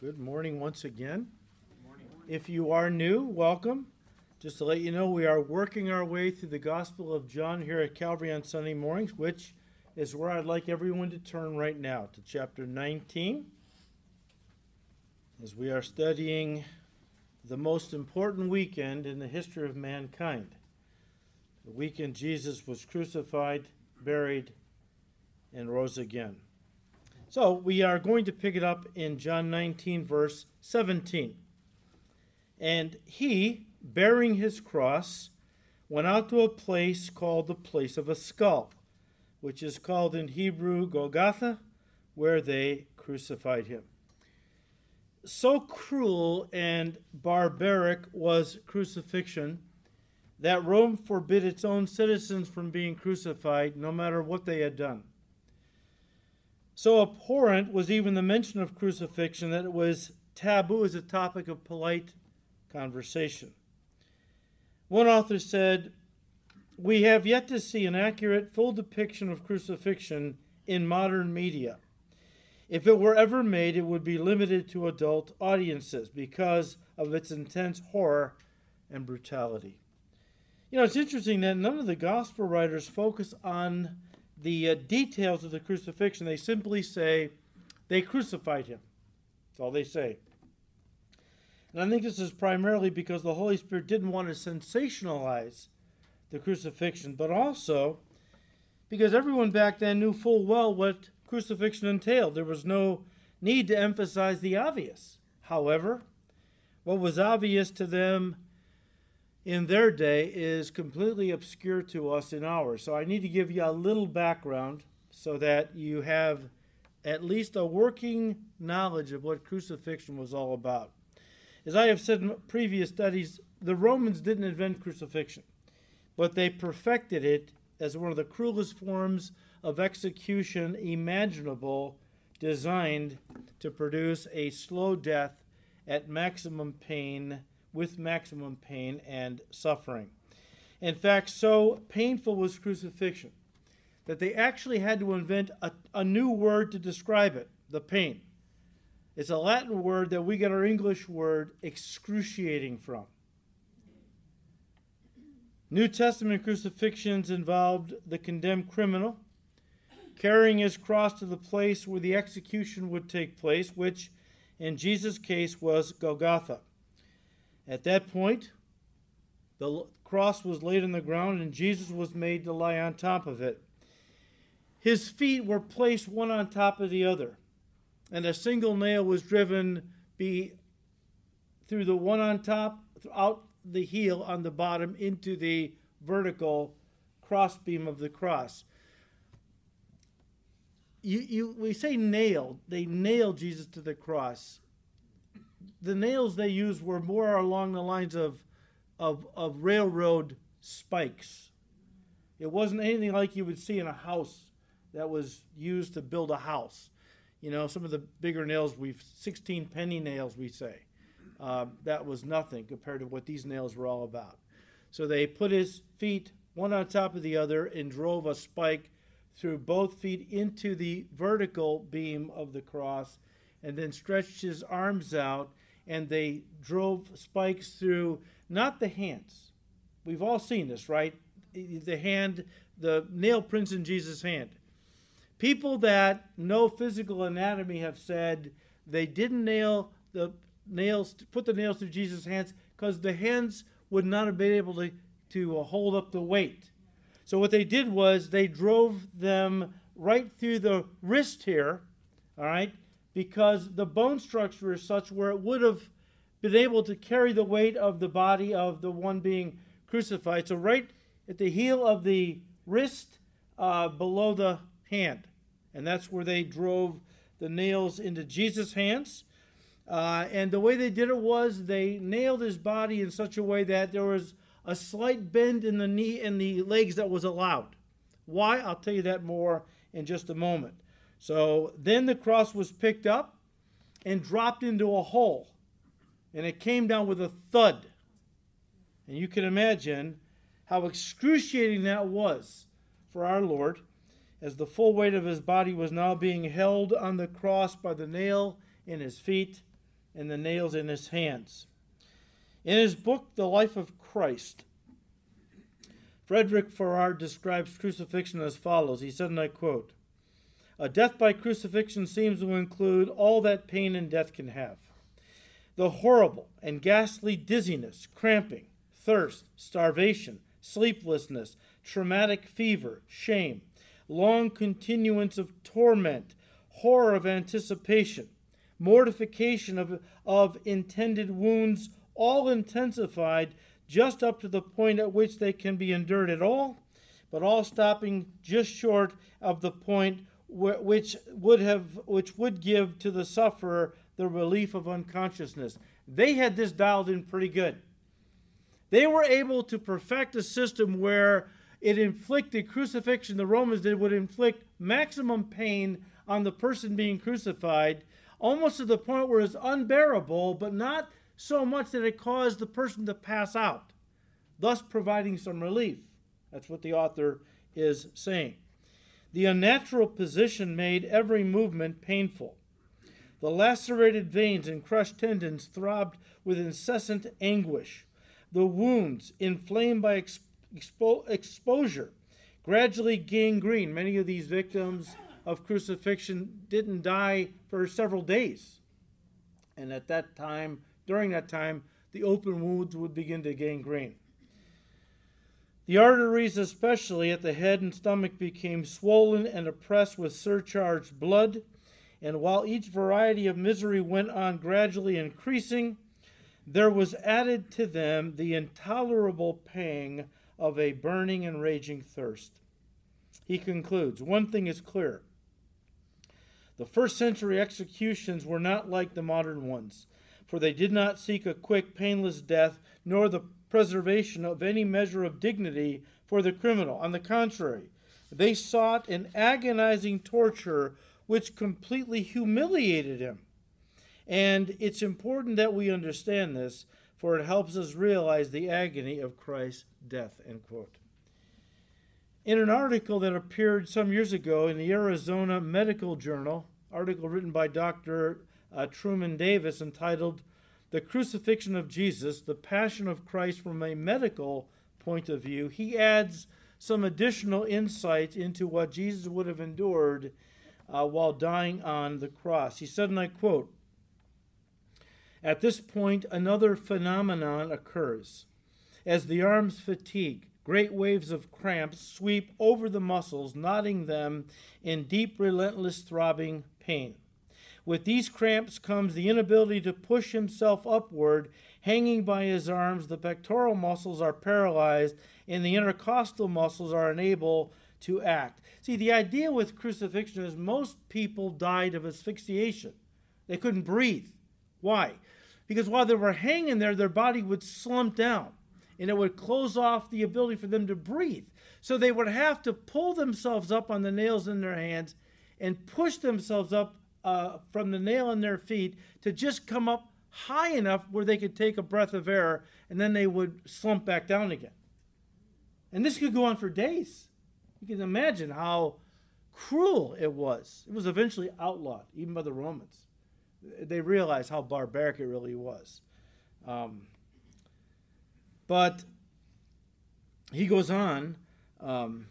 Good morning once again. If you are new, welcome. Just to let you know, we are working our way through the Gospel of John here at Calvary on Sunday mornings, which is where I'd like everyone to turn right now to chapter 19. As we are studying the most important weekend in the history of mankind. The weekend Jesus was crucified, buried, and rose again. So we are going to pick it up in John 19, verse 17. And he, bearing his cross, went out to a place called the place of a skull, which is called in Hebrew Golgotha, where they crucified him. So cruel and barbaric was crucifixion that Rome forbid its own citizens from being crucified, no matter what they had done. So abhorrent was even the mention of crucifixion that it was taboo as a topic of polite conversation. One author said, We have yet to see an accurate, full depiction of crucifixion in modern media. If it were ever made, it would be limited to adult audiences because of its intense horror and brutality. You know, it's interesting that none of the gospel writers focus on the uh, details of the crucifixion. They simply say they crucified him. That's all they say. And I think this is primarily because the Holy Spirit didn't want to sensationalize the crucifixion, but also because everyone back then knew full well what crucifixion entailed. There was no need to emphasize the obvious. However, what was obvious to them in their day is completely obscure to us in ours. So I need to give you a little background so that you have at least a working knowledge of what crucifixion was all about. As I have said in previous studies, the Romans didn't invent crucifixion, but they perfected it as one of the cruelest forms of execution imaginable, designed to produce a slow death at maximum pain with maximum pain and suffering. In fact, so painful was crucifixion that they actually had to invent a, a new word to describe it the pain. It's a Latin word that we get our English word excruciating from. New Testament crucifixions involved the condemned criminal carrying his cross to the place where the execution would take place, which in Jesus' case was Golgotha. At that point, the cross was laid on the ground and Jesus was made to lie on top of it. His feet were placed one on top of the other, and a single nail was driven be through the one on top, out the heel on the bottom into the vertical crossbeam of the cross. You, you, we say nailed. They nailed Jesus to the cross the nails they used were more along the lines of, of, of railroad spikes. It wasn't anything like you would see in a house that was used to build a house. You know, some of the bigger nails, we've 16 penny nails, we say. Uh, that was nothing compared to what these nails were all about. So they put his feet one on top of the other and drove a spike through both feet into the vertical beam of the cross and then stretched his arms out and they drove spikes through not the hands. We've all seen this, right? The hand, the nail prints in Jesus' hand. People that know physical anatomy have said they didn't nail the nails, put the nails through Jesus' hands because the hands would not have been able to, to uh, hold up the weight. So what they did was they drove them right through the wrist here, all right, because the bone structure is such where it would have been able to carry the weight of the body of the one being crucified. So, right at the heel of the wrist, uh, below the hand. And that's where they drove the nails into Jesus' hands. Uh, and the way they did it was they nailed his body in such a way that there was a slight bend in the knee and the legs that was allowed. Why? I'll tell you that more in just a moment. So then the cross was picked up and dropped into a hole, and it came down with a thud. And you can imagine how excruciating that was for our Lord as the full weight of his body was now being held on the cross by the nail in his feet. and the nails in his hands. In his book, The Life of Christ, Frederick Farrar describes crucifixion as follows. He said, and I quote, A death by crucifixion seems to include all that pain and death can have. The horrible and ghastly dizziness, cramping, thirst, starvation, sleeplessness, traumatic fever, shame, long continuance of torment, horror of anticipation, mortification of, of intended wounds, all intensified just up to the point at which they can be endured at all, but all stopping just short of the point which would have which would give to the sufferer the relief of unconsciousness. They had this dialed in pretty good. They were able to perfect a system where it inflicted crucifixion, the Romans did, would inflict maximum pain on the person being crucified, almost to the point where it's unbearable, but not so much that it caused the person to pass out, thus providing some relief. That's what the author is saying. The unnatural position made every movement painful. The lacerated veins and crushed tendons throbbed with incessant anguish. The wounds, inflamed by expo- exposure, gradually gangrene. Many of these victims of crucifixion didn't die for several days. And at that time, during that time, the open wounds would begin to gangrene. The arteries, especially at the head and stomach, became swollen and oppressed with surcharged blood. And while each variety of misery went on gradually increasing, there was added to them the intolerable pang of a burning and raging thirst. He concludes One thing is clear the first century executions were not like the modern ones, for they did not seek a quick, painless death, nor the preservation of any measure of dignity for the criminal. On the contrary, they sought an agonizing torture which completely humiliated him. And it's important that we understand this, for it helps us realize the agony of Christ's death. End quote. In an article that appeared some years ago in the Arizona Medical Journal, article written by Dr. Uh, Truman Davis entitled The Crucifixion of Jesus, the Passion of Christ from a Medical Point of View, he adds some additional insight into what Jesus would have endured uh, while dying on the cross. He said, and I quote, At this point, another phenomenon occurs. As the arms fatigue, Great waves of cramps sweep over the muscles, knotting them in deep, relentless, throbbing pain. With these cramps comes the inability to push himself upward. Hanging by his arms, the pectoral muscles are paralyzed, and the intercostal muscles are unable to act. See, the idea with crucifixion is most people died of asphyxiation. They couldn't breathe. Why? Because while they were hanging there, their body would slump down and it would close off the ability for them to breathe. So they would have to pull themselves up on the nails in their hands and push themselves up uh, from the nail in their feet to just come up high enough where they could take a breath of air and then they would slump back down again. And this could go on for days. You can imagine how cruel it was. It was eventually outlawed, even by the Romans. They realized how barbaric it really was. Um, but he goes on um,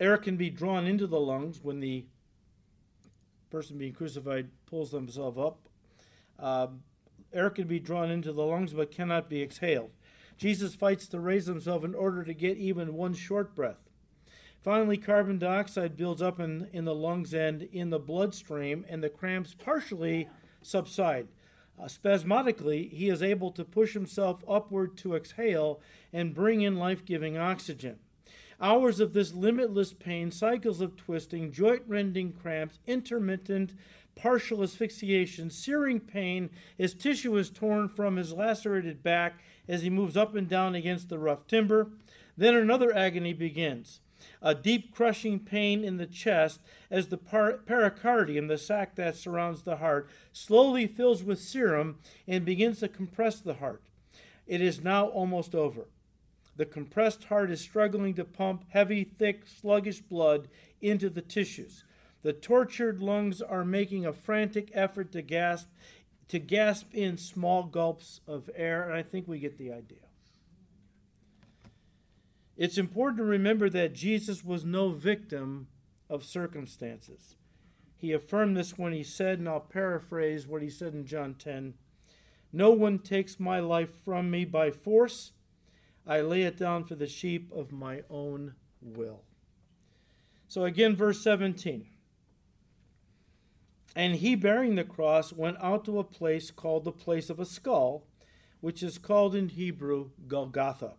air can be drawn into the lungs when the person being crucified pulls themselves up. Uh, air can be drawn into the lungs but cannot be exhaled. Jesus fights to raise himself in order to get even one short breath. Finally, carbon dioxide builds up in, in the lungs and in the bloodstream, and the cramps partially subside. Uh, spasmodically, he is able to push himself upward to exhale and bring in life giving oxygen. Hours of this limitless pain, cycles of twisting, joint rending cramps, intermittent partial asphyxiation, searing pain as tissue is torn from his lacerated back as he moves up and down against the rough timber. Then another agony begins a deep crushing pain in the chest as the pericardium, the sac that surrounds the heart, slowly fills with serum and begins to compress the heart. It is now almost over. The compressed heart is struggling to pump heavy, thick, sluggish blood into the tissues. The tortured lungs are making a frantic effort to gasp to gasp in small gulps of air, and I think we get the idea. It's important to remember that Jesus was no victim of circumstances. He affirmed this when he said, and I'll paraphrase what he said in John 10 No one takes my life from me by force. I lay it down for the sheep of my own will. So again, verse 17. And he, bearing the cross, went out to a place called the place of a skull, which is called in Hebrew Golgotha.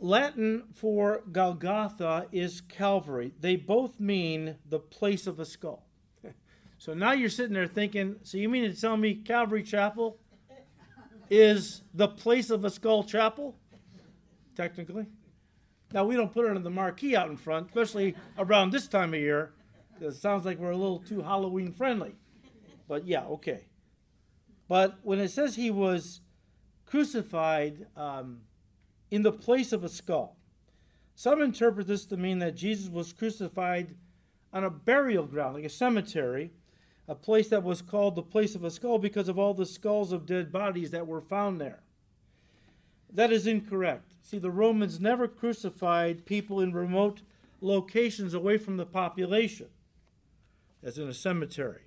Latin for Golgotha is Calvary. They both mean the place of a skull. So now you're sitting there thinking, so you mean to tell me Calvary Chapel is the place of a skull chapel? Technically. Now we don't put it on the marquee out in front, especially around this time of year. It sounds like we're a little too Halloween friendly. But yeah, okay. But when it says he was crucified um, in the place of a skull, some interpret this to mean that Jesus was crucified on a burial ground, like a cemetery, a place that was called the place of a skull because of all the skulls of dead bodies that were found there. That is incorrect. See, the Romans never crucified people in remote locations away from the population as in a cemetery.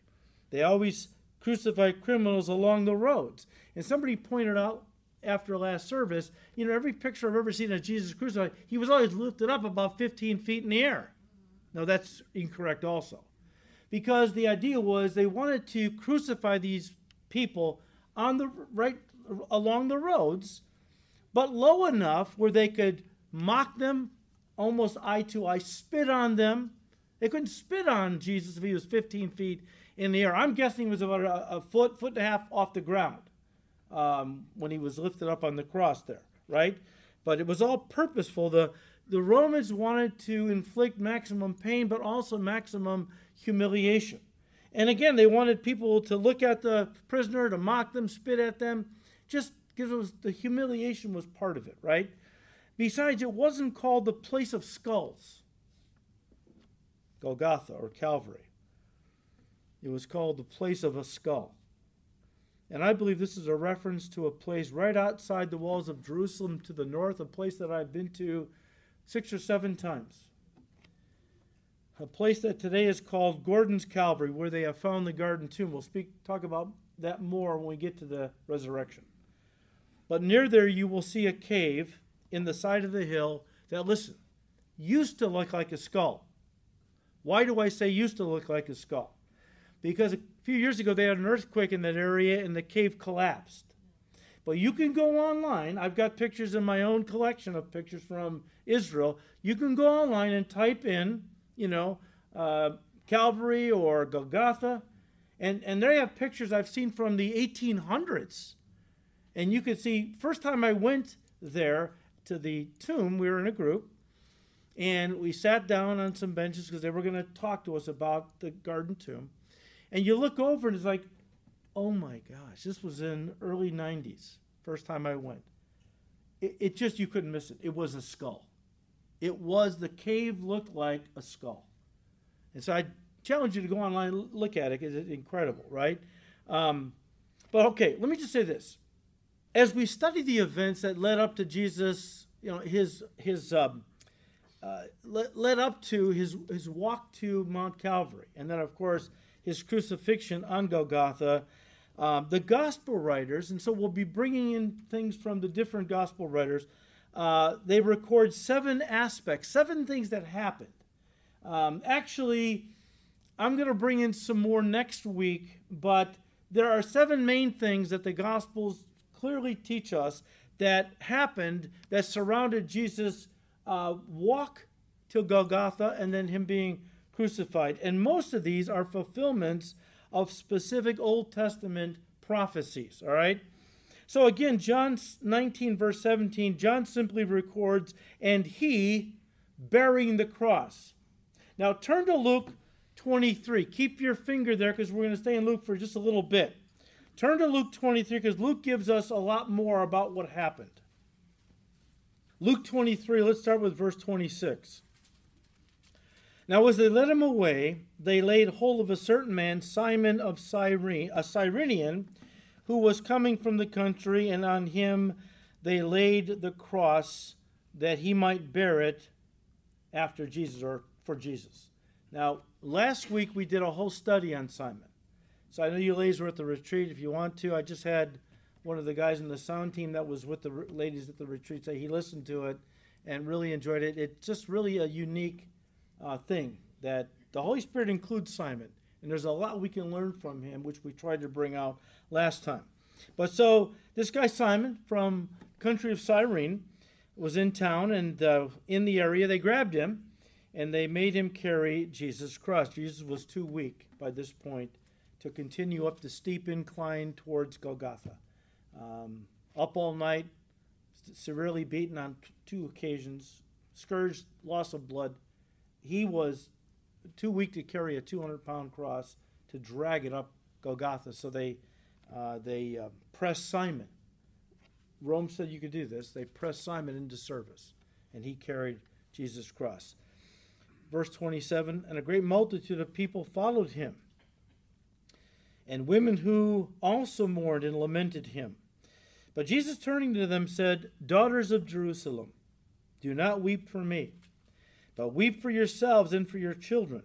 They always crucified criminals along the roads. And somebody pointed out after last service, you know, every picture I've ever seen of Jesus crucified, he was always lifted up about 15 feet in the air. Now, that's incorrect also. Because the idea was they wanted to crucify these people on the right along the roads, but low enough where they could mock them almost eye to eye, spit on them, they couldn't spit on Jesus if he was 15 feet in the air. I'm guessing he was about a, a foot, foot and a half off the ground um, when he was lifted up on the cross there, right? But it was all purposeful. The, the Romans wanted to inflict maximum pain, but also maximum humiliation. And again, they wanted people to look at the prisoner, to mock them, spit at them, just because the humiliation was part of it, right? Besides, it wasn't called the place of skulls. Golgotha or Calvary. It was called the place of a skull. And I believe this is a reference to a place right outside the walls of Jerusalem to the north, a place that I've been to six or seven times. A place that today is called Gordon's Calvary, where they have found the garden tomb. We'll speak talk about that more when we get to the resurrection. But near there you will see a cave in the side of the hill that listen, used to look like a skull. Why do I say used to look like a skull? Because a few years ago they had an earthquake in that area and the cave collapsed. But you can go online. I've got pictures in my own collection of pictures from Israel. You can go online and type in, you know, uh, Calvary or Golgotha, and and they have pictures I've seen from the 1800s, and you can see. First time I went there to the tomb, we were in a group, and we sat down on some benches because they were going to talk to us about the garden tomb. And you look over and it's like, oh my gosh, this was in early 90s, first time I went. It, it just, you couldn't miss it. It was a skull. It was, the cave looked like a skull. And so I challenge you to go online and look at it because it's incredible, right? Um, but okay, let me just say this. As we study the events that led up to Jesus, you know, his, his, um, uh, led, up to his, his walk to Mount Calvary, and then, of course, his crucifixion on Golgotha. Um, the gospel writers, and so we'll be bringing in things from the different gospel writers, uh, they record seven aspects, seven things that happened. Um, actually, I'm going to bring in some more next week, but there are seven main things that the Gospels clearly teach us that happened that surrounded Jesus' uh, walk to Golgotha and then him being crucified. And most of these are fulfillments of specific Old Testament prophecies, all right? So again, John 19, verse 17, John simply records, and he bearing the cross. Now turn to Luke 23. Keep your finger there because we're going to stay in Luke for just a little bit. Turn to Luke 23 because Luke gives us a lot more about what happened. Luke 23, let's start with verse 26. Now, as they led him away, they laid hold of a certain man, Simon of Cyrene, a Cyrenian, who was coming from the country, and on him they laid the cross that he might bear it after Jesus or for Jesus. Now, last week we did a whole study on Simon. So I know you ladies were at the retreat. If you want to, I just had one of the guys in the sound team that was with the ladies at the retreat say he listened to it and really enjoyed it. It's just really a unique uh, thing that the Holy Spirit includes Simon, and there's a lot we can learn from him, which we tried to bring out last time. But so this guy Simon from country of Cyrene was in town and uh, in the area. They grabbed him and they made him carry Jesus' cross. Jesus was too weak by this point to continue up the steep incline towards Golgotha. Um, up all night, severely beaten on t- two occasions, scourged, loss of blood. He was too weak to carry a 200 pound cross to drag it up Golgotha. So they, uh, they uh, pressed Simon. Rome said you could do this. They pressed Simon into service, and he carried Jesus' cross. Verse 27 And a great multitude of people followed him, and women who also mourned and lamented him. But Jesus, turning to them, said, Daughters of Jerusalem, do not weep for me, but weep for yourselves and for your children.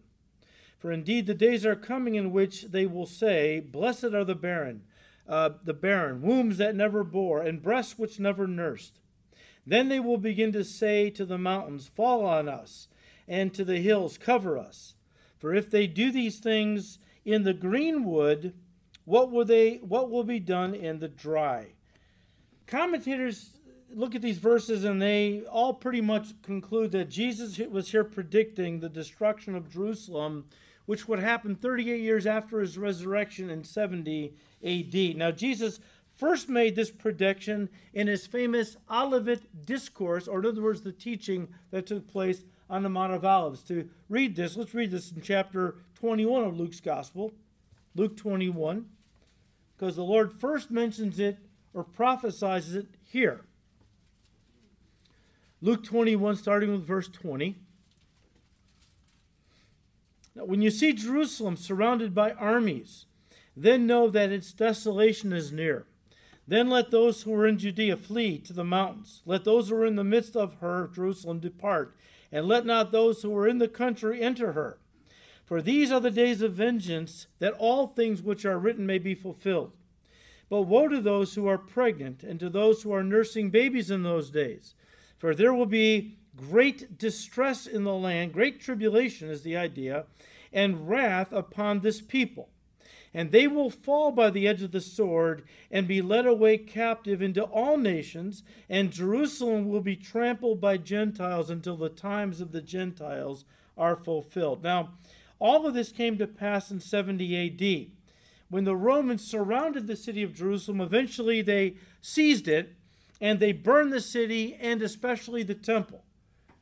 For indeed the days are coming in which they will say, Blessed are the barren, uh, the barren, wombs that never bore, and breasts which never nursed. Then they will begin to say to the mountains, Fall on us, and to the hills, Cover us. For if they do these things in the green wood, what will they what will be done in the dry? Commentators look at these verses and they all pretty much conclude that Jesus was here predicting the destruction of Jerusalem, which would happen 38 years after his resurrection in 70 AD. Now, Jesus first made this prediction in his famous Olivet Discourse, or in other words, the teaching that took place on the Mount of Olives. To read this, let's read this in chapter 21 of Luke's Gospel. Luke 21, because the Lord first mentions it or prophesies it here. Luke 21, starting with verse 20. Now, when you see Jerusalem surrounded by armies, then know that its desolation is near. Then let those who are in Judea flee to the mountains. Let those who are in the midst of her, Jerusalem, depart. And let not those who are in the country enter her. For these are the days of vengeance, that all things which are written may be fulfilled. But woe to those who are pregnant and to those who are nursing babies in those days. For there will be great distress in the land, great tribulation is the idea, and wrath upon this people. And they will fall by the edge of the sword and be led away captive into all nations, and Jerusalem will be trampled by Gentiles until the times of the Gentiles are fulfilled. Now, all of this came to pass in 70 AD when the Romans surrounded the city of Jerusalem, eventually they seized it and they burned the city and especially the temple.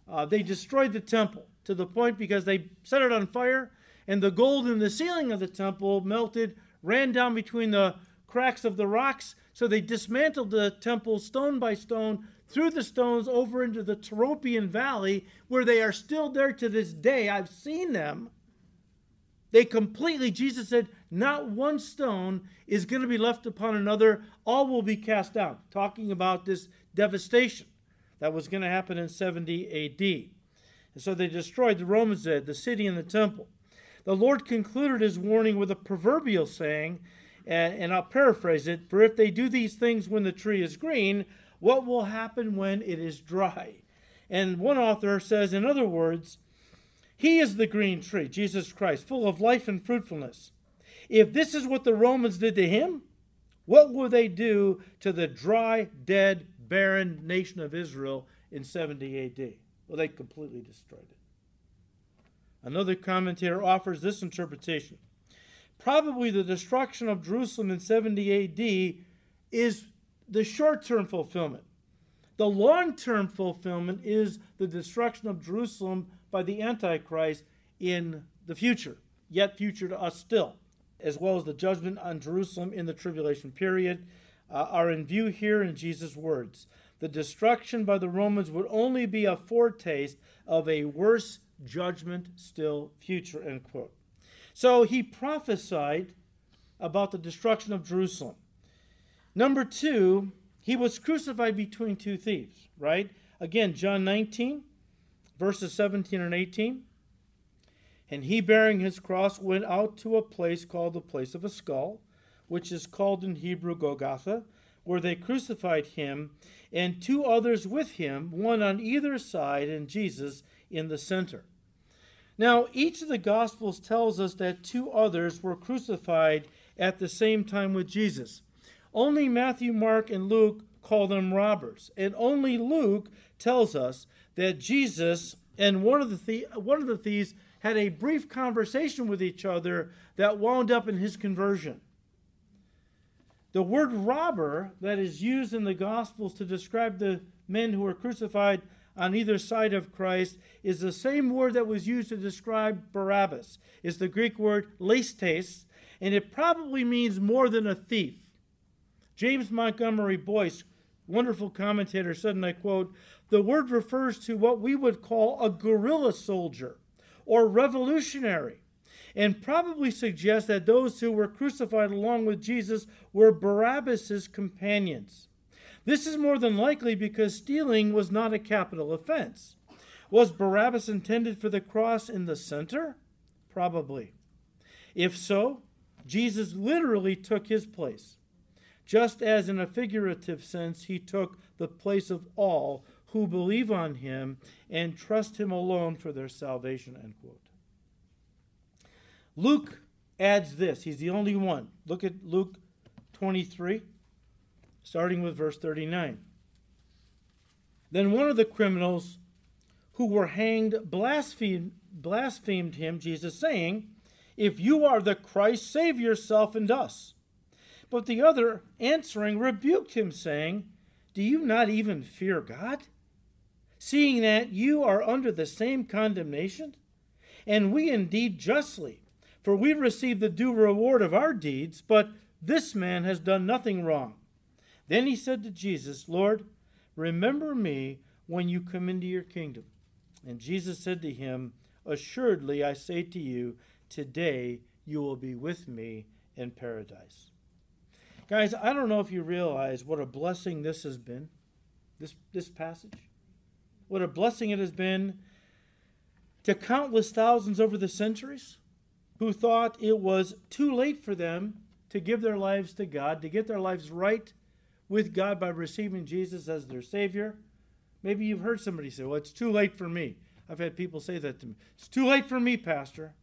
Uh, they destroyed the temple to the point because they set it on fire and the gold in the ceiling of the temple melted, ran down between the cracks of the rocks. So they dismantled the temple stone by stone, threw the stones over into the Tyropoeon Valley, where they are still there to this day. I've seen them. They completely, Jesus said, not one stone is going to be left upon another. All will be cast down. Talking about this devastation that was going to happen in 70 AD. And so they destroyed the Romans, the city and the temple. The Lord concluded his warning with a proverbial saying, and I'll paraphrase it For if they do these things when the tree is green, what will happen when it is dry? And one author says, in other words, he is the green tree, Jesus Christ, full of life and fruitfulness. If this is what the Romans did to him, what will they do to the dry, dead, barren nation of Israel in 70 AD? Well, they completely destroyed it. Another commentator offers this interpretation. Probably the destruction of Jerusalem in 70 AD is the short term fulfillment. The long term fulfillment is the destruction of Jerusalem by the Antichrist in the future, yet future to us still, as well as the judgment on Jerusalem in the tribulation period, uh, are in view here in Jesus' words. The destruction by the Romans would only be a foretaste of a worse judgment still future, end quote. So he prophesied about the destruction of Jerusalem. Number two, he was crucified between two thieves, right? Again, John 19, verses 17 and 18. And he, bearing his cross, went out to a place called the place of a skull, which is called in Hebrew Golgotha, where they crucified him, and two others with him, one on either side, and Jesus in the center. Now, each of the Gospels tells us that two others were crucified at the same time with Jesus. Only Matthew, Mark, and Luke call them robbers, and only Luke tells us that Jesus and one of the, one of the thieves had a brief conversation with each other that wound up in his conversion. The word robber that is used in the Gospels to describe the men who were crucified on either side of Christ is the same word that was used to describe Barabbas. It's the Greek word leistes, and it probably means more than a thief. James Montgomery Boice, wonderful commentator, said, and I quote, the word refers to what we would call a guerrilla soldier or revolutionary, and probably suggests that those who were crucified along with Jesus were Barabbas's companions. This is more than likely because stealing was not a capital offense. Was Barabbas intended for the cross in the center? Probably. If so, Jesus literally took his place, just as in a figurative sense, he took the place of all who believe on him and trust him alone for their salvation. End quote. Luke adds this. He's the only one. Look at Luke 23, starting with verse 39. Then one of the criminals who were hanged blasphemed, blasphemed him, Jesus, saying, If you are the Christ, save yourself and us. But the other, answering, rebuked him, saying, Do you not even fear God? Seeing that you are under the same condemnation? And we indeed justly, for we receive the due reward of our deeds, but this man has done nothing wrong. Then he said to Jesus, Lord, remember me when you come into your kingdom. And Jesus said to him, Assuredly, I say to you, today you will be with me in paradise. Guys, I don't know if you realize what a blessing this has been, this, this passage. What a blessing it has been to countless thousands over the centuries who thought it was too late for them to give their lives to God, to get their lives right with God by receiving Jesus as their Savior. Maybe you've heard somebody say, Well, it's too late for me. I've had people say that to me. It's too late for me, Pastor.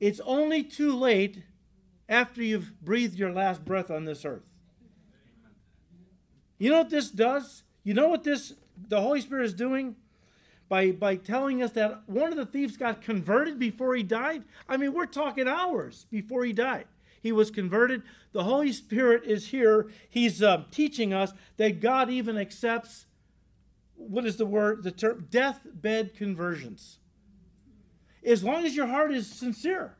It's only too late after you've breathed your last breath on this earth. You know what this does? You know what this the Holy Spirit is doing by, by telling us that one of the thieves got converted before he died. I mean, we're talking hours before he died. He was converted. The Holy Spirit is here. He's uh, teaching us that God even accepts what is the word, the term, deathbed conversions. As long as your heart is sincere.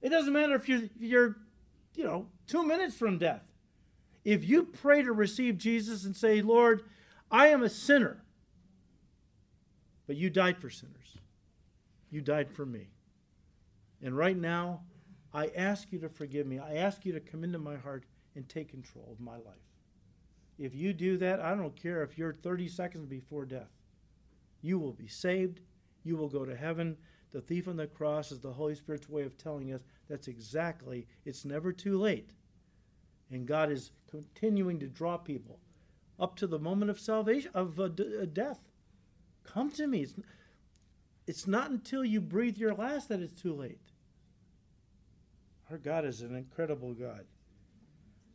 It doesn't matter if you're, you're you know, two minutes from death. If you pray to receive Jesus and say, Lord, I am a sinner, but you died for sinners. You died for me. And right now, I ask you to forgive me. I ask you to come into my heart and take control of my life. If you do that, I don't care if you're 30 seconds before death. You will be saved. You will go to heaven. The thief on the cross is the Holy Spirit's way of telling us that's exactly, it's never too late. And God is continuing to draw people up to the moment of salvation, of uh, d- uh, death. Come to me. It's, it's not until you breathe your last that it's too late. Our God is an incredible God.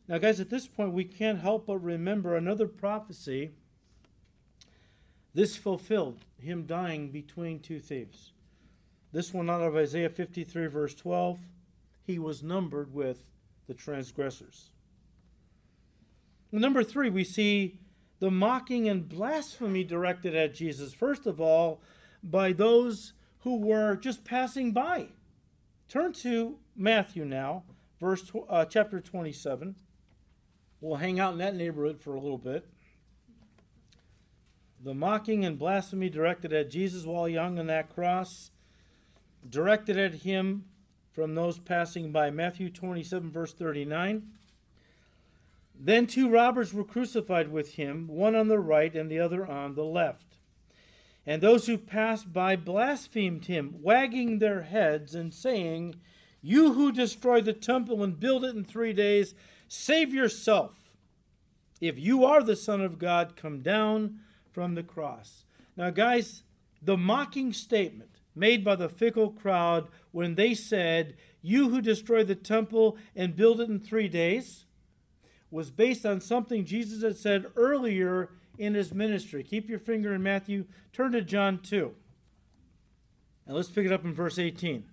Now, guys, at this point, we can't help but remember another prophecy. This fulfilled, him dying between two thieves. This one out of Isaiah 53, verse 12. He was numbered with the transgressors. Number three, we see the mocking and blasphemy directed at Jesus, first of all, by those who were just passing by. Turn to Matthew now, verse uh, chapter 27. We'll hang out in that neighborhood for a little bit. the mocking and blasphemy directed at Jesus while young on that cross, directed at him from those passing by. Matthew 27, verse 39. Then two robbers were crucified with him, one on the right and the other on the left. And those who passed by blasphemed him, wagging their heads and saying, You who destroy the temple and build it in three days, save yourself. If you are the Son of God, come down from the cross. Now, guys, the mocking statement made by the fickle crowd when they said, You who destroy the temple and build it in three days, was based on something Jesus had said earlier in his ministry. Keep your finger in Matthew. Turn to John 2. And let's pick it up in verse 18.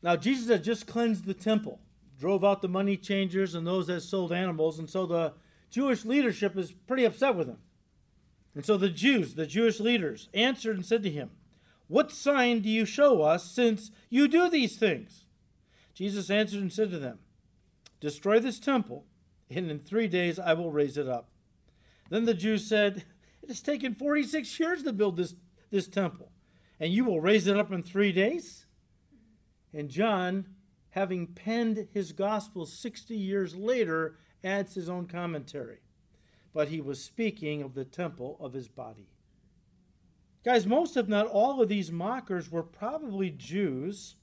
Now, Jesus had just cleansed the temple, drove out the money changers and those that sold animals, and so the Jewish leadership is pretty upset with him. And so the Jews, the Jewish leaders, answered and said to him, What sign do you show us since you do these things? Jesus answered and said to them, Destroy this temple, and in three days I will raise it up. Then the Jews said, It has taken 46 years to build this, this temple, and you will raise it up in three days? And John, having penned his gospel 60 years later, adds his own commentary. But he was speaking of the temple of his body. Guys, most, if not all, of these mockers were probably Jews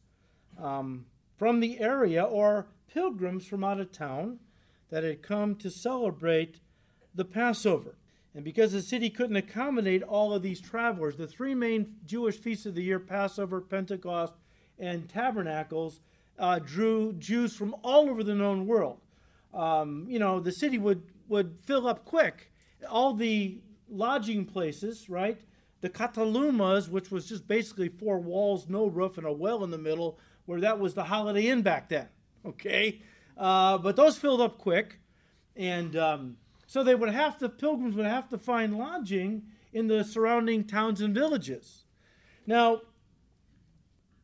um, from the area or pilgrims from out of town that had come to celebrate the Passover. And because the city couldn't accommodate all of these travelers, the three main Jewish feasts of the year Passover, Pentecost, and Tabernacles uh, drew Jews from all over the known world. Um, you know, the city would, would fill up quick. All the lodging places, right? The katalumas, which was just basically four walls, no roof, and a well in the middle, where that was the Holiday Inn back then. Okay? Uh, but those filled up quick. And um, so they would have to, pilgrims would have to find lodging in the surrounding towns and villages. Now,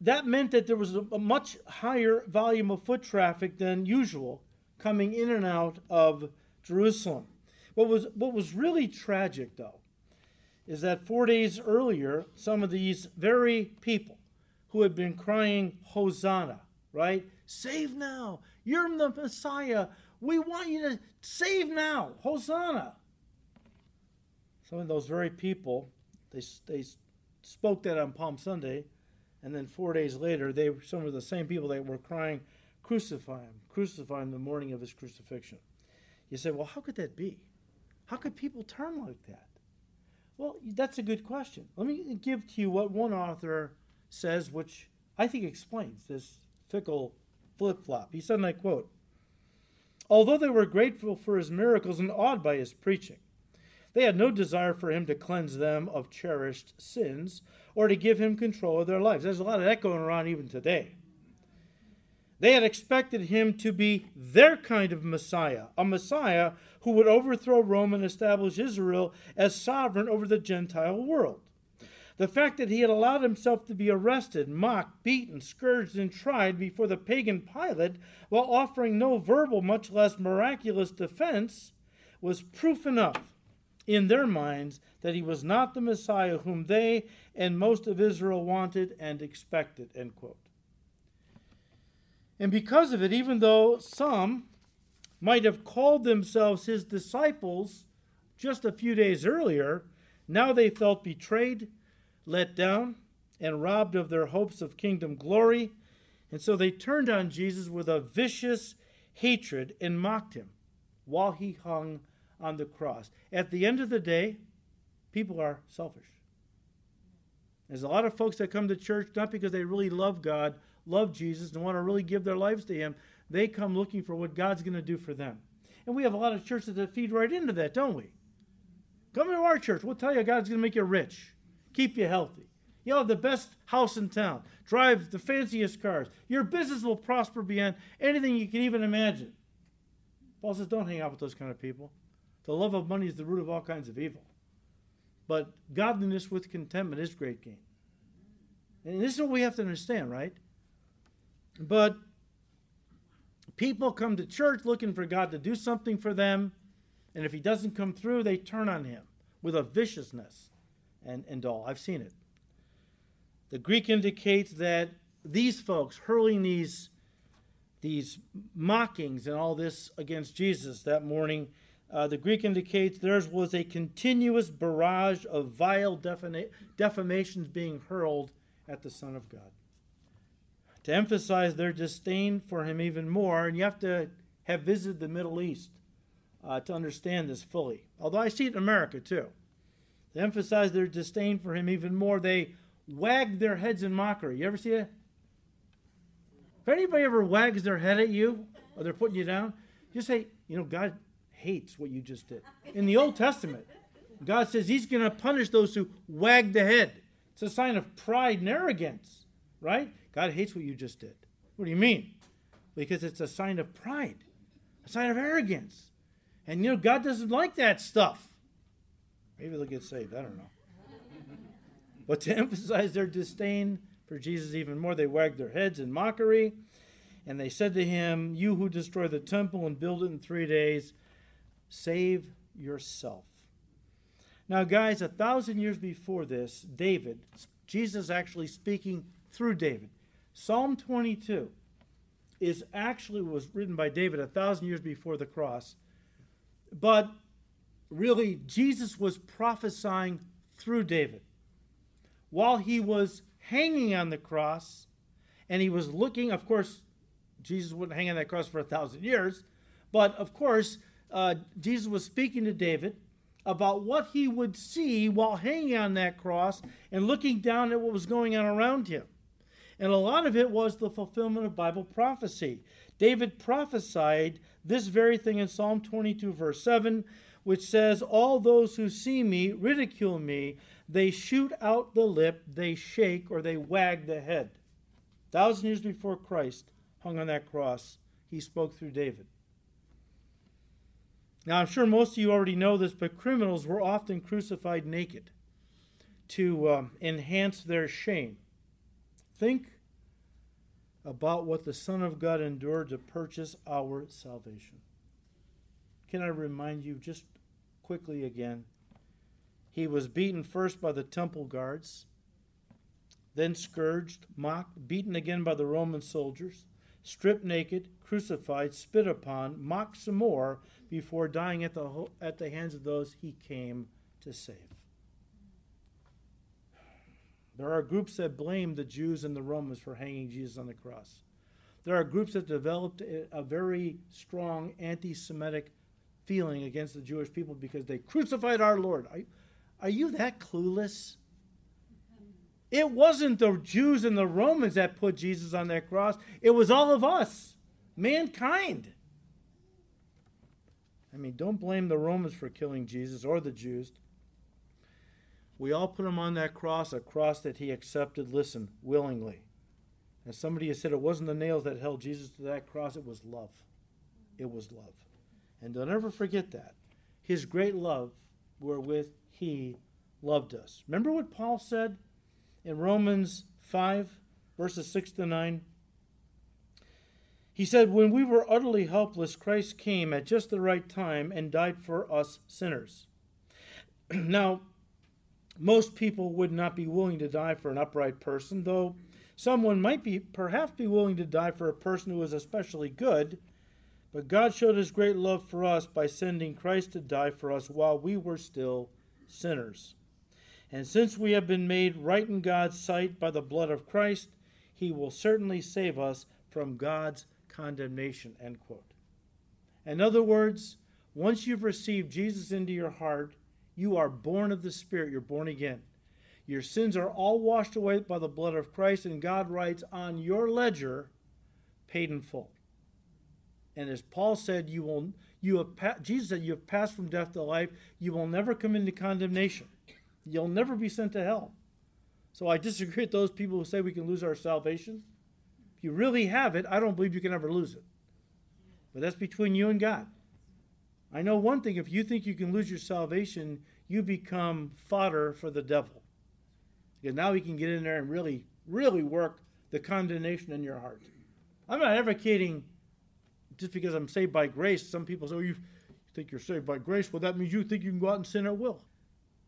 that meant that there was a, a much higher volume of foot traffic than usual coming in and out of Jerusalem. What was, what was really tragic, though, is that four days earlier, some of these very people who had been crying, Hosanna, right? Save now. You're the Messiah. We want you to save now. Hosanna. Some of those very people, they, they spoke that on Palm Sunday, and then four days later, they were some of the same people that were crying, Crucify him, crucify him the morning of his crucifixion. You say, well, how could that be? How could people turn like that? Well, that's a good question. Let me give to you what one author says, which I think explains this fickle flip flop. He said, and I quote, Although they were grateful for his miracles and awed by his preaching, they had no desire for him to cleanse them of cherished sins or to give him control of their lives. There's a lot of that going around even today. They had expected him to be their kind of Messiah, a Messiah who would overthrow Rome and establish Israel as sovereign over the Gentile world. The fact that he had allowed himself to be arrested, mocked, beaten, scourged, and tried before the pagan Pilate while offering no verbal, much less miraculous defense was proof enough in their minds that he was not the Messiah whom they and most of Israel wanted and expected. End quote. And because of it, even though some might have called themselves his disciples just a few days earlier, now they felt betrayed let down, and robbed of their hopes of kingdom glory. And so they turned on Jesus with a vicious hatred and mocked him while he hung on the cross. At the end of the day, people are selfish. There's a lot of folks that come to church not because they really love God, love Jesus, and want to really give their lives to Him. They come looking for what God's going to do for them. And we have a lot of churches that feed right into that, don't we? Come to our church. We'll tell you God's going to make you rich keep you healthy. You'll have the best house in town, drive the fanciest cars. Your business will prosper beyond anything you can even imagine. Paul says, don't hang out with those kind of people. The love of money is the root of all kinds of evil. But godliness with contentment is great gain. And this is what we have to understand, right? But people come to church looking for God to do something for them, and if He doesn't come through, they turn on Him with a viciousness and, and all. I've seen it. The Greek indicates that these folks hurling these, these mockings and all this against Jesus that morning, uh, the Greek indicates theirs was a continuous barrage of vile defamations being hurled at the Son of God. To emphasize their disdain for him even more, and you have to have visited the Middle East uh, to understand this fully. Although I see it in America too. To emphasize their disdain for him even more, they wag their heads in mockery. You ever see it? If anybody ever wags their head at you or they're putting you down, just say, you know, God hates what you just did. In the Old Testament, God says He's going to punish those who wag the head. It's a sign of pride and arrogance, right? God hates what you just did. What do you mean? Because it's a sign of pride, a sign of arrogance. And you know, God doesn't like that stuff. Maybe they'll get saved. I don't know. But to emphasize their disdain for Jesus even more, they wagged their heads in mockery. And they said to him, You who destroy the temple and build it in three days, save yourself. Now, guys, a thousand years before this, David, Jesus actually speaking through David, Psalm 22 is actually was written by David a thousand years before the cross. But really, Jesus was prophesying through David. While he was hanging on the cross, and he was looking, of course, Jesus wouldn't hang on that cross for a thousand years, but of course, uh, Jesus was speaking to David about what he would see while hanging on that cross and looking down at what was going on around him. And a lot of it was the fulfillment of Bible prophecy. David prophesied this very thing in Psalm 22, verse 7, which says, All those who see me ridicule me. They shoot out the lip, they shake, or they wag the head. A Thousand years before Christ hung on that cross, he spoke through David. Now, I'm sure most of you already know this, but criminals were often crucified naked to um, enhance their shame. Think about what the Son of God endured to purchase our salvation. Can I remind you just quickly again? He was beaten first by the temple guards, then scourged, mocked, beaten again by the Roman soldiers, stripped naked, crucified, spit upon, mocked some more before dying at the, at the hands of those he came to save. There are groups that blame the Jews and the Romans for hanging Jesus on the cross. There are groups that developed a very strong anti Semitic feeling against the Jewish people because they crucified our Lord. Are, are you that clueless? It wasn't the Jews and the Romans that put Jesus on that cross, it was all of us, mankind. I mean, don't blame the Romans for killing Jesus or the Jews. We all put him on that cross, a cross that he accepted, listen, willingly. And somebody has said, it wasn't the nails that held Jesus to that cross, it was love. It was love. And don't ever forget that. His great love wherewith he loved us. Remember what Paul said in Romans 5, verses 6 to 9? He said, When we were utterly helpless, Christ came at just the right time and died for us sinners. now, most people would not be willing to die for an upright person, though someone might be perhaps be willing to die for a person who is especially good. But God showed his great love for us by sending Christ to die for us while we were still sinners. And since we have been made right in God's sight by the blood of Christ, he will certainly save us from God's condemnation. End quote. In other words, once you've received Jesus into your heart, you are born of the Spirit. You're born again. Your sins are all washed away by the blood of Christ, and God writes on your ledger, paid in full. And as Paul said, you will, you have, Jesus said, you have passed from death to life. You will never come into condemnation. You'll never be sent to hell. So I disagree with those people who say we can lose our salvation. If you really have it, I don't believe you can ever lose it. But that's between you and God. I know one thing if you think you can lose your salvation, you become fodder for the devil. Because now he can get in there and really, really work the condemnation in your heart. I'm not advocating just because I'm saved by grace. Some people say, oh, you think you're saved by grace. Well, that means you think you can go out and sin at will.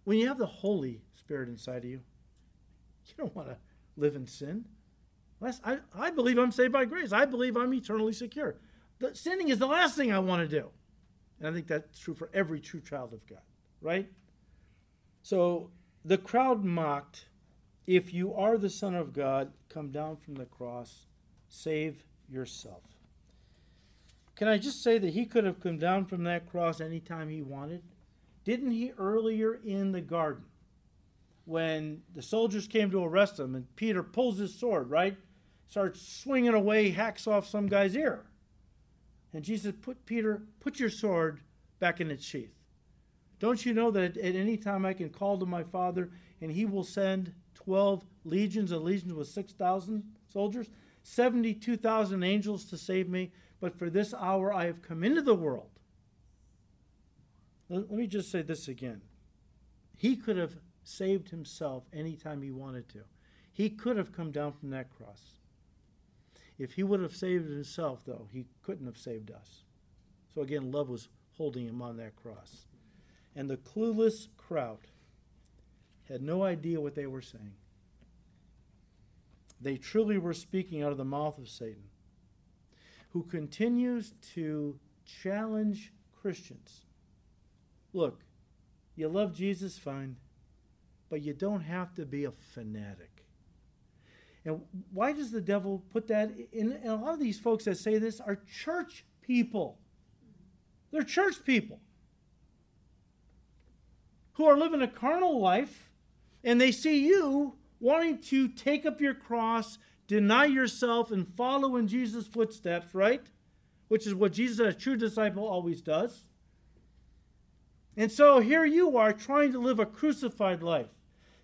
When you have the Holy Spirit inside of you, you don't want to live in sin. I, I believe I'm saved by grace. I believe I'm eternally secure. The, sinning is the last thing I want to do. And I think that's true for every true child of God, right? So the crowd mocked, If you are the Son of God, come down from the cross, save yourself. Can I just say that he could have come down from that cross anytime he wanted? Didn't he earlier in the garden, when the soldiers came to arrest him and Peter pulls his sword, right? Starts swinging away, hacks off some guy's ear. And Jesus put Peter, put your sword back in its sheath. Don't you know that at any time I can call to my Father and he will send 12 legions, a legion with 6,000 soldiers, 72,000 angels to save me? But for this hour I have come into the world. Let me just say this again. He could have saved himself anytime he wanted to. He could have come down from that cross. If he would have saved himself, though, he couldn't have saved us. So again, love was holding him on that cross. And the clueless crowd had no idea what they were saying. They truly were speaking out of the mouth of Satan, who continues to challenge Christians. Look, you love Jesus, fine, but you don't have to be a fanatic. And why does the devil put that in? And a lot of these folks that say this are church people. They're church people who are living a carnal life, and they see you wanting to take up your cross, deny yourself, and follow in Jesus' footsteps, right? Which is what Jesus, a true disciple, always does. And so here you are trying to live a crucified life,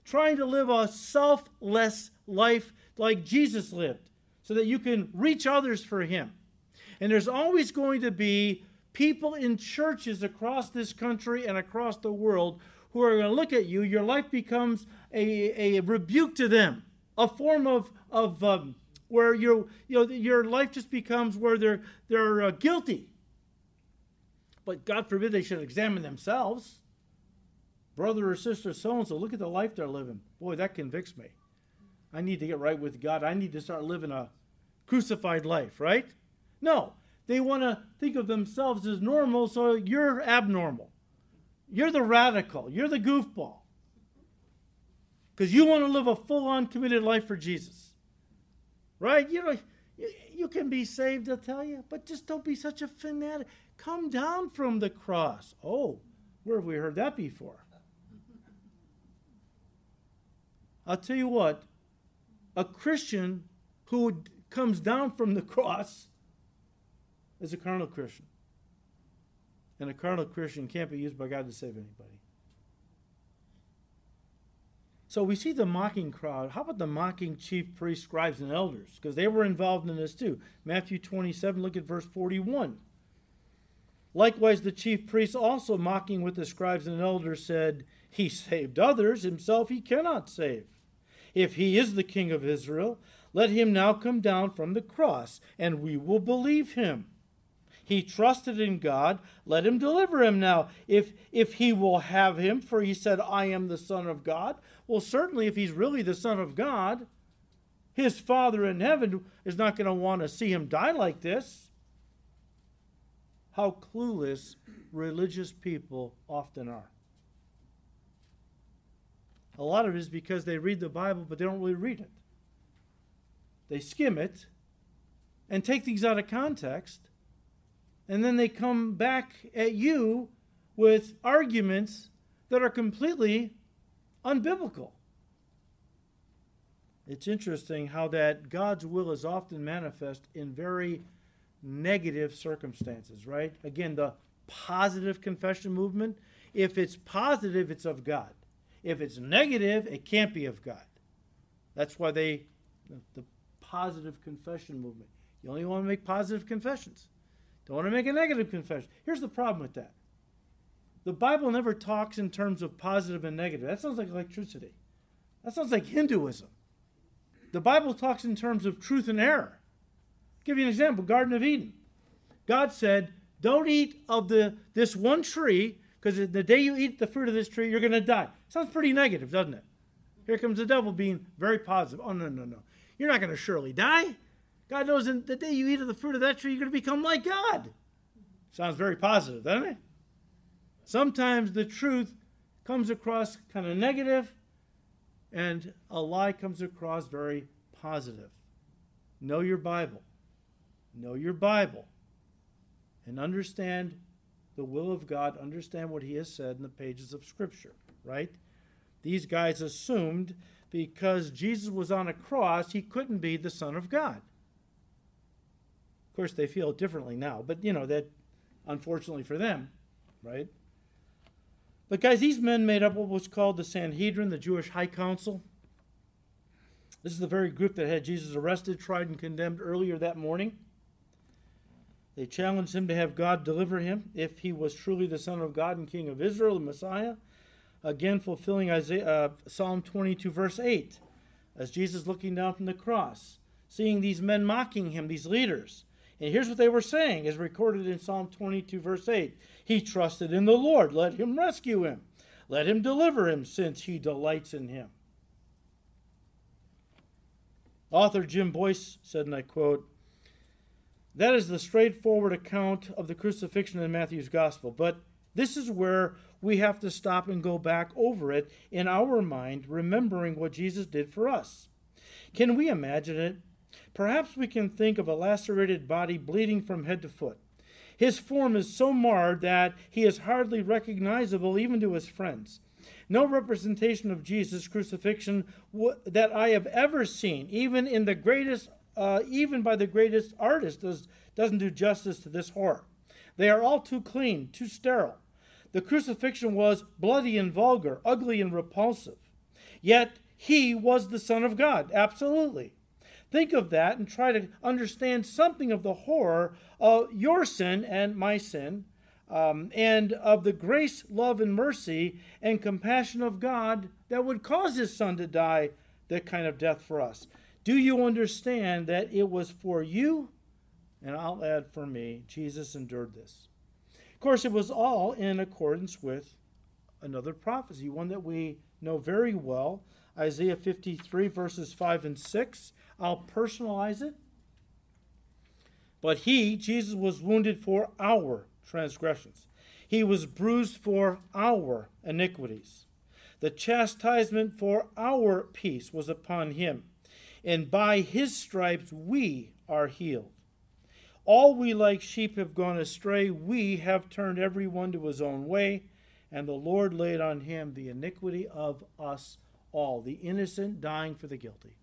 trying to live a selfless life like Jesus lived, so that you can reach others for Him. And there's always going to be people in churches across this country and across the world who are going to look at you. Your life becomes a, a rebuke to them, a form of, of um, where your, you know, your life just becomes where they're, they're uh, guilty. But God forbid they should examine themselves. Brother or sister so and so, look at the life they're living. Boy, that convicts me. I need to get right with God. I need to start living a crucified life, right? No, they want to think of themselves as normal, so you're abnormal. You're the radical. You're the goofball. Because you want to live a full on committed life for Jesus. Right? You know, you can be saved, I'll tell you, but just don't be such a fanatic. Come down from the cross. Oh, where have we heard that before? I'll tell you what, a Christian who comes down from the cross is a carnal Christian. And a carnal Christian can't be used by God to save anybody. So we see the mocking crowd. How about the mocking chief priests, scribes, and elders? Because they were involved in this too. Matthew 27, look at verse 41. Likewise, the chief priests also mocking with the scribes and elders said, He saved others, himself he cannot save. If he is the king of Israel, let him now come down from the cross, and we will believe him. He trusted in God, let him deliver him now, if, if he will have him, for he said, I am the Son of God. Well, certainly, if he's really the Son of God, his Father in heaven is not going to want to see him die like this. How clueless religious people often are. A lot of it is because they read the Bible, but they don't really read it. They skim it and take things out of context, and then they come back at you with arguments that are completely unbiblical. It's interesting how that God's will is often manifest in very negative circumstances, right? Again, the positive confession movement, if it's positive, it's of God. If it's negative, it can't be of God. That's why they, the positive confession movement. You only want to make positive confessions. Don't want to make a negative confession. Here's the problem with that. The Bible never talks in terms of positive and negative. That sounds like electricity. That sounds like Hinduism. The Bible talks in terms of truth and error. I'll give you an example Garden of Eden. God said, Don't eat of the, this one tree because the day you eat the fruit of this tree, you're going to die. Sounds pretty negative, doesn't it? Here comes the devil being very positive. Oh, no, no, no. You're not going to surely die. God knows in the day you eat of the fruit of that tree, you're going to become like God. Sounds very positive, doesn't it? Sometimes the truth comes across kind of negative, and a lie comes across very positive. Know your Bible. Know your Bible. And understand the will of God. Understand what He has said in the pages of Scripture, right? These guys assumed because Jesus was on a cross, he couldn't be the Son of God. Of course, they feel differently now, but you know, that unfortunately for them, right? But guys, these men made up what was called the Sanhedrin, the Jewish High Council. This is the very group that had Jesus arrested, tried, and condemned earlier that morning. They challenged him to have God deliver him if he was truly the Son of God and King of Israel, the Messiah. Again, fulfilling Isaiah, uh, Psalm 22, verse 8, as Jesus looking down from the cross, seeing these men mocking him, these leaders. And here's what they were saying, as recorded in Psalm 22, verse 8 He trusted in the Lord, let him rescue him, let him deliver him, since he delights in him. Author Jim Boice said, and I quote, That is the straightforward account of the crucifixion in Matthew's gospel, but this is where we have to stop and go back over it in our mind, remembering what Jesus did for us. Can we imagine it? Perhaps we can think of a lacerated body bleeding from head to foot. His form is so marred that he is hardly recognizable even to his friends. No representation of Jesus' crucifixion w- that I have ever seen, even in the greatest, uh, even by the greatest artist, does, doesn't do justice to this horror. They are all too clean, too sterile. The crucifixion was bloody and vulgar, ugly and repulsive. Yet he was the Son of God, absolutely. Think of that and try to understand something of the horror of your sin and my sin um, and of the grace, love, and mercy and compassion of God that would cause his son to die that kind of death for us. Do you understand that it was for you, and I'll add for me, Jesus endured this? Of course, it was all in accordance with another prophecy, one that we know very well Isaiah 53, verses 5 and 6. I'll personalize it. But he, Jesus, was wounded for our transgressions. He was bruised for our iniquities. The chastisement for our peace was upon him, and by his stripes we are healed. All we like sheep have gone astray, we have turned every one to his own way, and the Lord laid on him the iniquity of us all, the innocent dying for the guilty.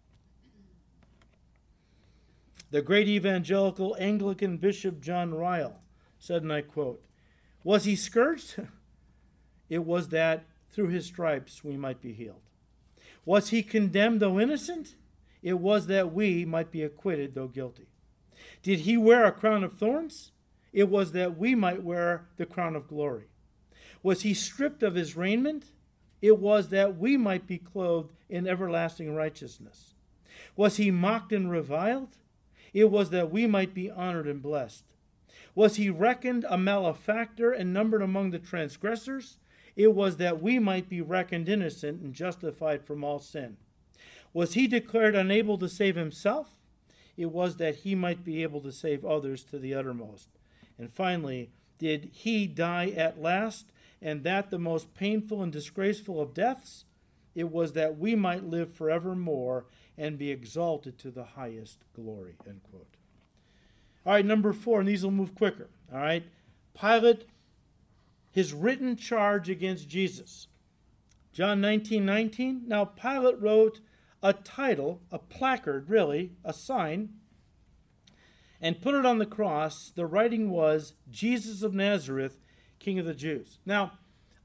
The great evangelical Anglican Bishop John Ryle said, and I quote, Was he scourged? it was that through his stripes we might be healed. Was he condemned though innocent? It was that we might be acquitted though guilty. Did he wear a crown of thorns? It was that we might wear the crown of glory. Was he stripped of his raiment? It was that we might be clothed in everlasting righteousness. Was he mocked and reviled? It was that we might be honored and blessed. Was he reckoned a malefactor and numbered among the transgressors? It was that we might be reckoned innocent and justified from all sin. Was he declared unable to save himself? It was that he might be able to save others to the uttermost. And finally, did he die at last, and that the most painful and disgraceful of deaths? It was that we might live forevermore and be exalted to the highest glory. End quote. All right, number four, and these will move quicker. All right, Pilate, his written charge against Jesus. John 19 19. Now, Pilate wrote a title, a placard, really, a sign, and put it on the cross. The writing was Jesus of Nazareth, King of the Jews. Now,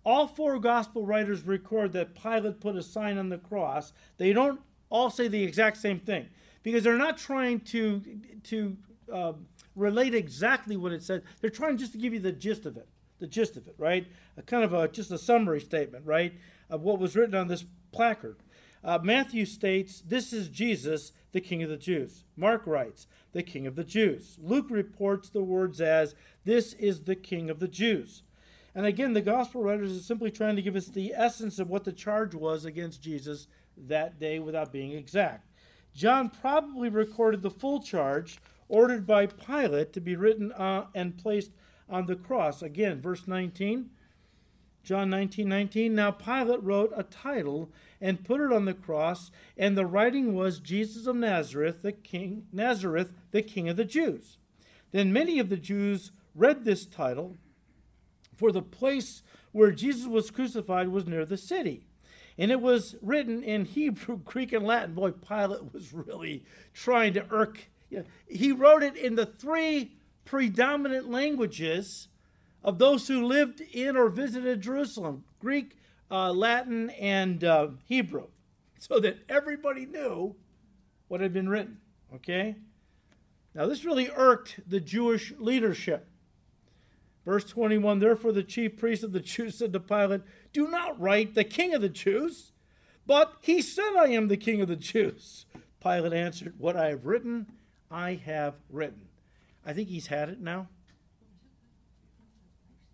all four gospel writers record that Pilate put a sign on the cross. They don't all say the exact same thing because they're not trying to to uh, relate exactly what it says. They're trying just to give you the gist of it, the gist of it, right? A kind of a just a summary statement, right, of what was written on this placard. Uh, Matthew states, "This is Jesus, the King of the Jews." Mark writes, "The King of the Jews." Luke reports the words as, "This is the King of the Jews." And again, the gospel writers are simply trying to give us the essence of what the charge was against Jesus that day without being exact. John probably recorded the full charge ordered by Pilate to be written uh, and placed on the cross. Again, verse 19, John 19 19. Now Pilate wrote a title and put it on the cross, and the writing was Jesus of Nazareth, the King, Nazareth, the King of the Jews. Then many of the Jews read this title for the place where Jesus was crucified was near the city. And it was written in Hebrew, Greek, and Latin. Boy, Pilate was really trying to irk. He wrote it in the three predominant languages of those who lived in or visited Jerusalem Greek, uh, Latin, and uh, Hebrew, so that everybody knew what had been written. Okay? Now, this really irked the Jewish leadership. Verse 21 Therefore, the chief priest of the Jews said to Pilate, Do not write the king of the Jews, but he said, I am the king of the Jews. Pilate answered, What I have written, I have written. I think he's had it now.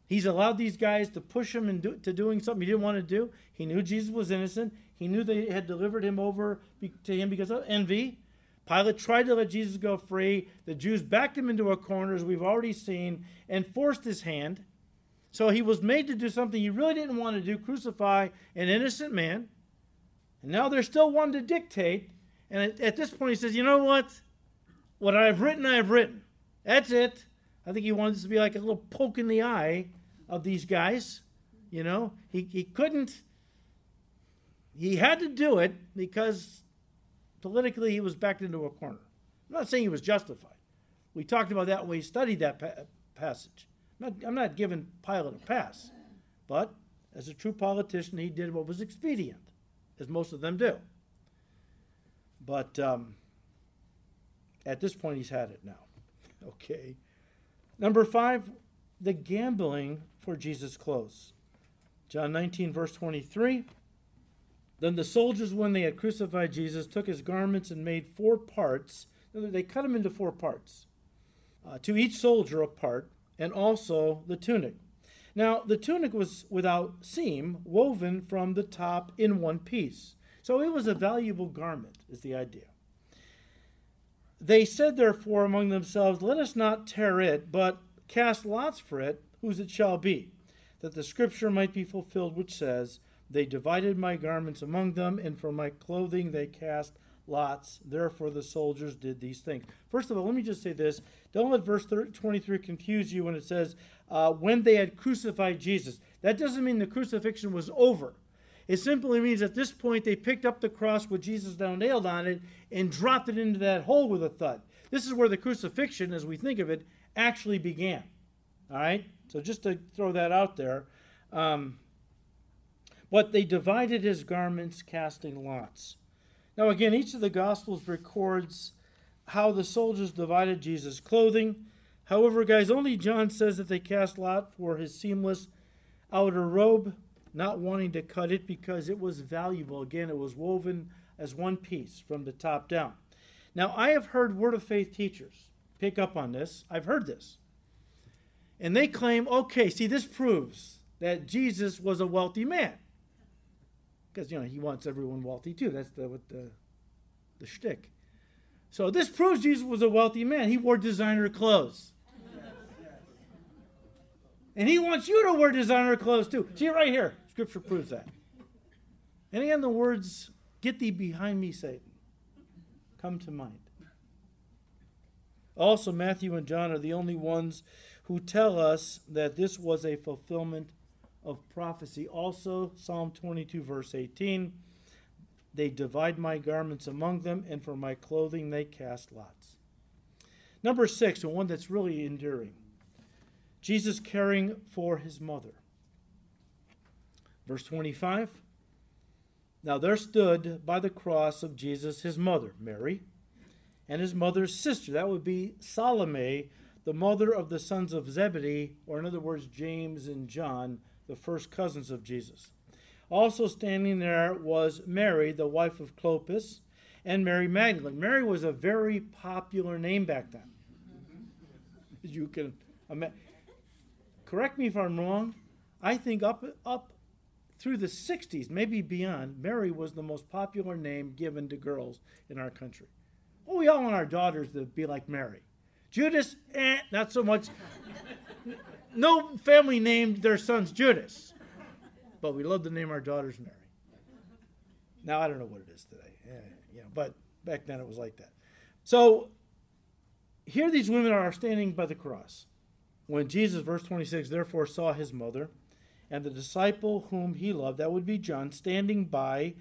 He's allowed these guys to push him into doing something he didn't want to do. He knew Jesus was innocent. He knew they had delivered him over to him because of envy. Pilate tried to let Jesus go free. The Jews backed him into a corner, as we've already seen, and forced his hand. So he was made to do something he really didn't want to do crucify an innocent man. And now they're still one to dictate. And at, at this point, he says, You know what? What I've written, I've written. That's it. I think he wanted this to be like a little poke in the eye of these guys. You know, he, he couldn't, he had to do it because politically he was backed into a corner. I'm not saying he was justified. We talked about that when we studied that pa- passage. I'm not, I'm not giving Pilate a pass, but as a true politician, he did what was expedient, as most of them do. But um, at this point, he's had it now. Okay. Number five, the gambling for Jesus' clothes. John 19, verse 23. Then the soldiers, when they had crucified Jesus, took his garments and made four parts. They cut him into four parts, uh, to each soldier a part, and also the tunic. Now, the tunic was without seam, woven from the top in one piece. So it was a valuable garment, is the idea. They said, therefore, among themselves, Let us not tear it, but cast lots for it, whose it shall be, that the scripture might be fulfilled, which says, they divided my garments among them, and for my clothing they cast lots. Therefore the soldiers did these things. First of all, let me just say this. Don't let verse 23 confuse you when it says, uh, when they had crucified Jesus. That doesn't mean the crucifixion was over. It simply means at this point they picked up the cross with Jesus now nailed on it and dropped it into that hole with a thud. This is where the crucifixion, as we think of it, actually began. All right? So just to throw that out there. Um, but they divided his garments, casting lots. Now, again, each of the Gospels records how the soldiers divided Jesus' clothing. However, guys, only John says that they cast lot for his seamless outer robe, not wanting to cut it because it was valuable. Again, it was woven as one piece from the top down. Now, I have heard Word of Faith teachers pick up on this. I've heard this. And they claim, okay, see, this proves that Jesus was a wealthy man because you know he wants everyone wealthy too. That's the what the the shtick. So this proves Jesus was a wealthy man. He wore designer clothes. And he wants you to wear designer clothes too. See right here. Scripture proves that. And again, the words, get thee behind me, Satan, come to mind. Also, Matthew and John are the only ones who tell us that this was a fulfillment of prophecy. Also, Psalm 22, verse 18 They divide my garments among them, and for my clothing they cast lots. Number six, and one that's really enduring Jesus caring for his mother. Verse 25 Now there stood by the cross of Jesus his mother, Mary, and his mother's sister. That would be Salome, the mother of the sons of Zebedee, or in other words, James and John the first cousins of Jesus. Also standing there was Mary, the wife of Clopas, and Mary Magdalene. Mary was a very popular name back then. You can imagine. Correct me if I'm wrong. I think up up through the 60s, maybe beyond, Mary was the most popular name given to girls in our country. Well, we all want our daughters to be like Mary. Judas, eh, not so much. No family named their sons Judas, but we love to name our daughters Mary. Now I don't know what it is today, eh, you know, but back then it was like that. So here these women are standing by the cross. When Jesus, verse 26, therefore saw his mother and the disciple whom he loved, that would be John, standing by,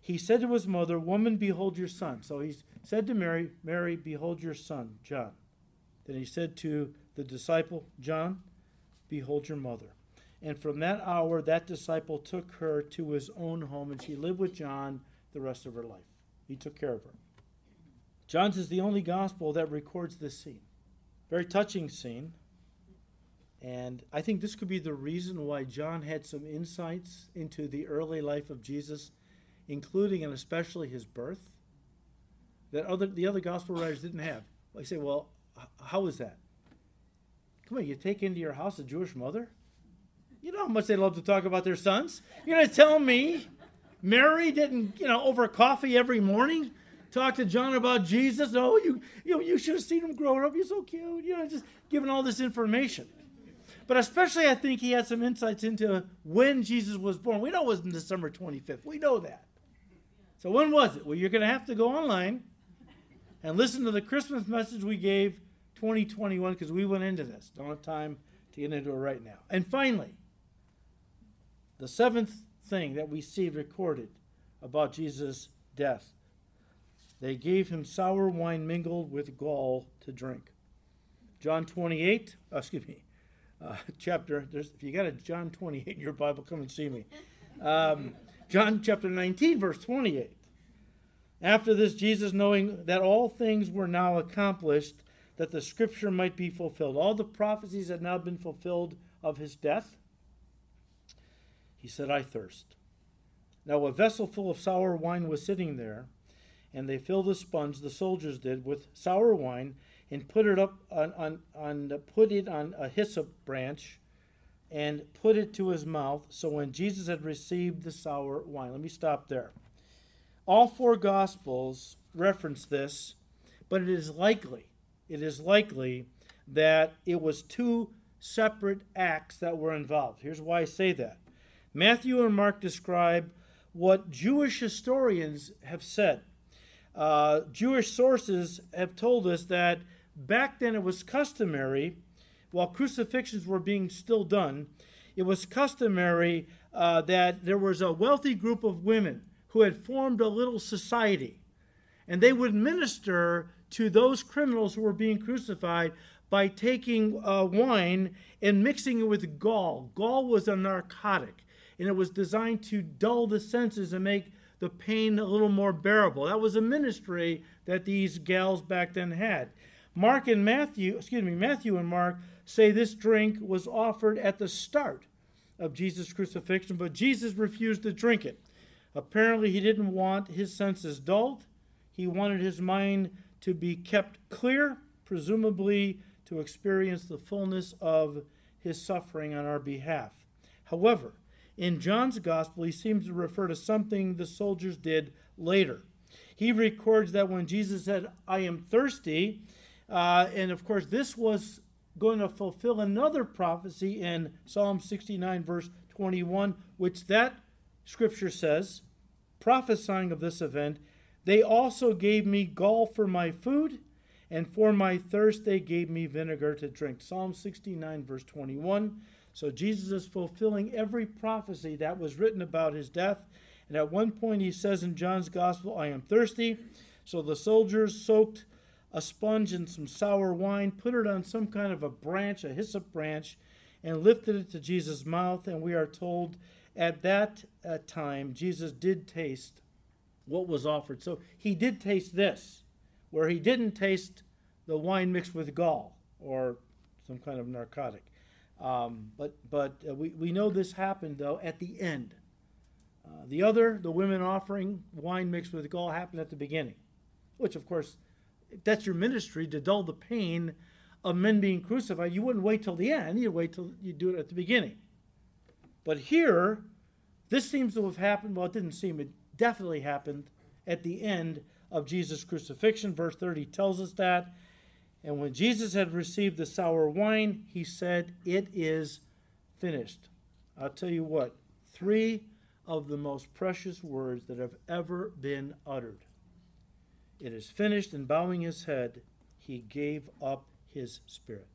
he said to his mother, Woman, behold your son. So he said to Mary, Mary, behold your son, John. Then he said to the disciple, John, behold your mother. And from that hour, that disciple took her to his own home, and she lived with John the rest of her life. He took care of her. John's is the only gospel that records this scene. Very touching scene. And I think this could be the reason why John had some insights into the early life of Jesus, including and especially his birth, that other the other gospel writers didn't have. I say, well, how is that? Come on, you take into your house a Jewish mother? You know how much they love to talk about their sons? You're going to tell me Mary didn't, you know, over coffee every morning talk to John about Jesus? Oh, you, you, you should have seen him growing up. He's so cute. You know, just giving all this information. But especially, I think he had some insights into when Jesus was born. We know it was in December 25th. We know that. So when was it? Well, you're going to have to go online and listen to the Christmas message we gave 2021 because we went into this. Don't have time to get into it right now. And finally, the seventh thing that we see recorded about Jesus' death they gave him sour wine mingled with gall to drink. John 28, uh, excuse me, uh, chapter, if you got a John 28 in your Bible, come and see me. Um, John chapter 19, verse 28. After this, Jesus, knowing that all things were now accomplished, that the scripture might be fulfilled, all the prophecies had now been fulfilled of his death, he said, I thirst. Now a vessel full of sour wine was sitting there, and they filled the sponge, the soldiers did, with sour wine and put it up on, on, on put it on a hyssop branch and put it to his mouth. So when Jesus had received the sour wine, let me stop there. All four gospels reference this, but it is likely, it is likely that it was two separate acts that were involved. Here's why I say that. Matthew and Mark describe what Jewish historians have said. Uh, Jewish sources have told us that back then it was customary, while crucifixions were being still done, it was customary uh, that there was a wealthy group of women who had formed a little society, and they would minister to those criminals who were being crucified by taking uh, wine and mixing it with gall. Gall was a narcotic, and it was designed to dull the senses and make the pain a little more bearable. That was a ministry that these gals back then had. Mark and Matthew, excuse me, Matthew and Mark say this drink was offered at the start of Jesus' crucifixion, but Jesus refused to drink it. Apparently, he didn't want his senses dulled. He wanted his mind to be kept clear, presumably to experience the fullness of his suffering on our behalf. However, in John's gospel, he seems to refer to something the soldiers did later. He records that when Jesus said, I am thirsty, uh, and of course, this was going to fulfill another prophecy in Psalm 69, verse 21, which that scripture says, prophesying of this event, they also gave me gall for my food, and for my thirst they gave me vinegar to drink. Psalm 69, verse 21. So Jesus is fulfilling every prophecy that was written about his death. And at one point he says in John's gospel, I am thirsty. So the soldiers soaked a sponge in some sour wine, put it on some kind of a branch, a hyssop branch, and lifted it to Jesus' mouth. And we are told at that uh, time, Jesus did taste what was offered. So he did taste this, where he didn't taste the wine mixed with gall or some kind of narcotic. Um, but but uh, we, we know this happened, though, at the end. Uh, the other, the women offering wine mixed with gall, happened at the beginning, which, of course, that's your ministry to dull the pain of men being crucified, you wouldn't wait till the end. You'd wait till you do it at the beginning. But here, this seems to have happened. Well, it didn't seem, it definitely happened at the end of Jesus' crucifixion. Verse 30 tells us that. And when Jesus had received the sour wine, he said, It is finished. I'll tell you what, three of the most precious words that have ever been uttered. It is finished, and bowing his head, he gave up his spirit.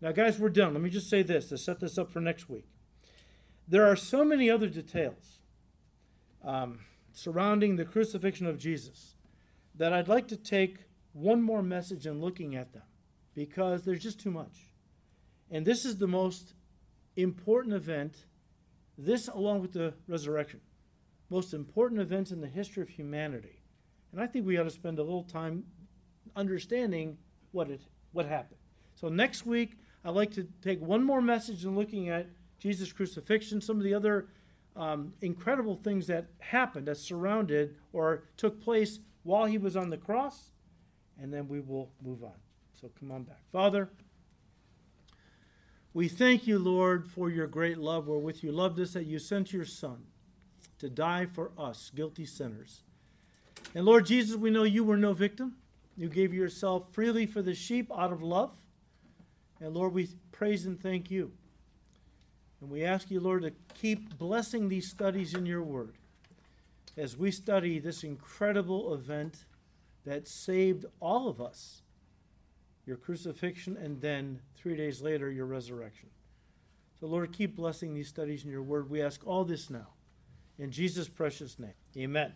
Now, guys, we're done. Let me just say this to set this up for next week. There are so many other details um, surrounding the crucifixion of Jesus that I'd like to take one more message in looking at them because there's just too much. And this is the most important event, this along with the resurrection, most important events in the history of humanity. And I think we ought to spend a little time understanding what it what happened. So next week I'd like to take one more message in looking at Jesus' crucifixion, some of the other um, incredible things that happened, that surrounded or took place while he was on the cross, and then we will move on. So come on back. Father, we thank you, Lord, for your great love wherewith you loved us, that you sent your Son to die for us, guilty sinners. And Lord Jesus, we know you were no victim. You gave yourself freely for the sheep out of love. And Lord, we praise and thank you. And we ask you, Lord, to keep blessing these studies in your word as we study this incredible event that saved all of us your crucifixion and then three days later your resurrection. So, Lord, keep blessing these studies in your word. We ask all this now in Jesus' precious name. Amen.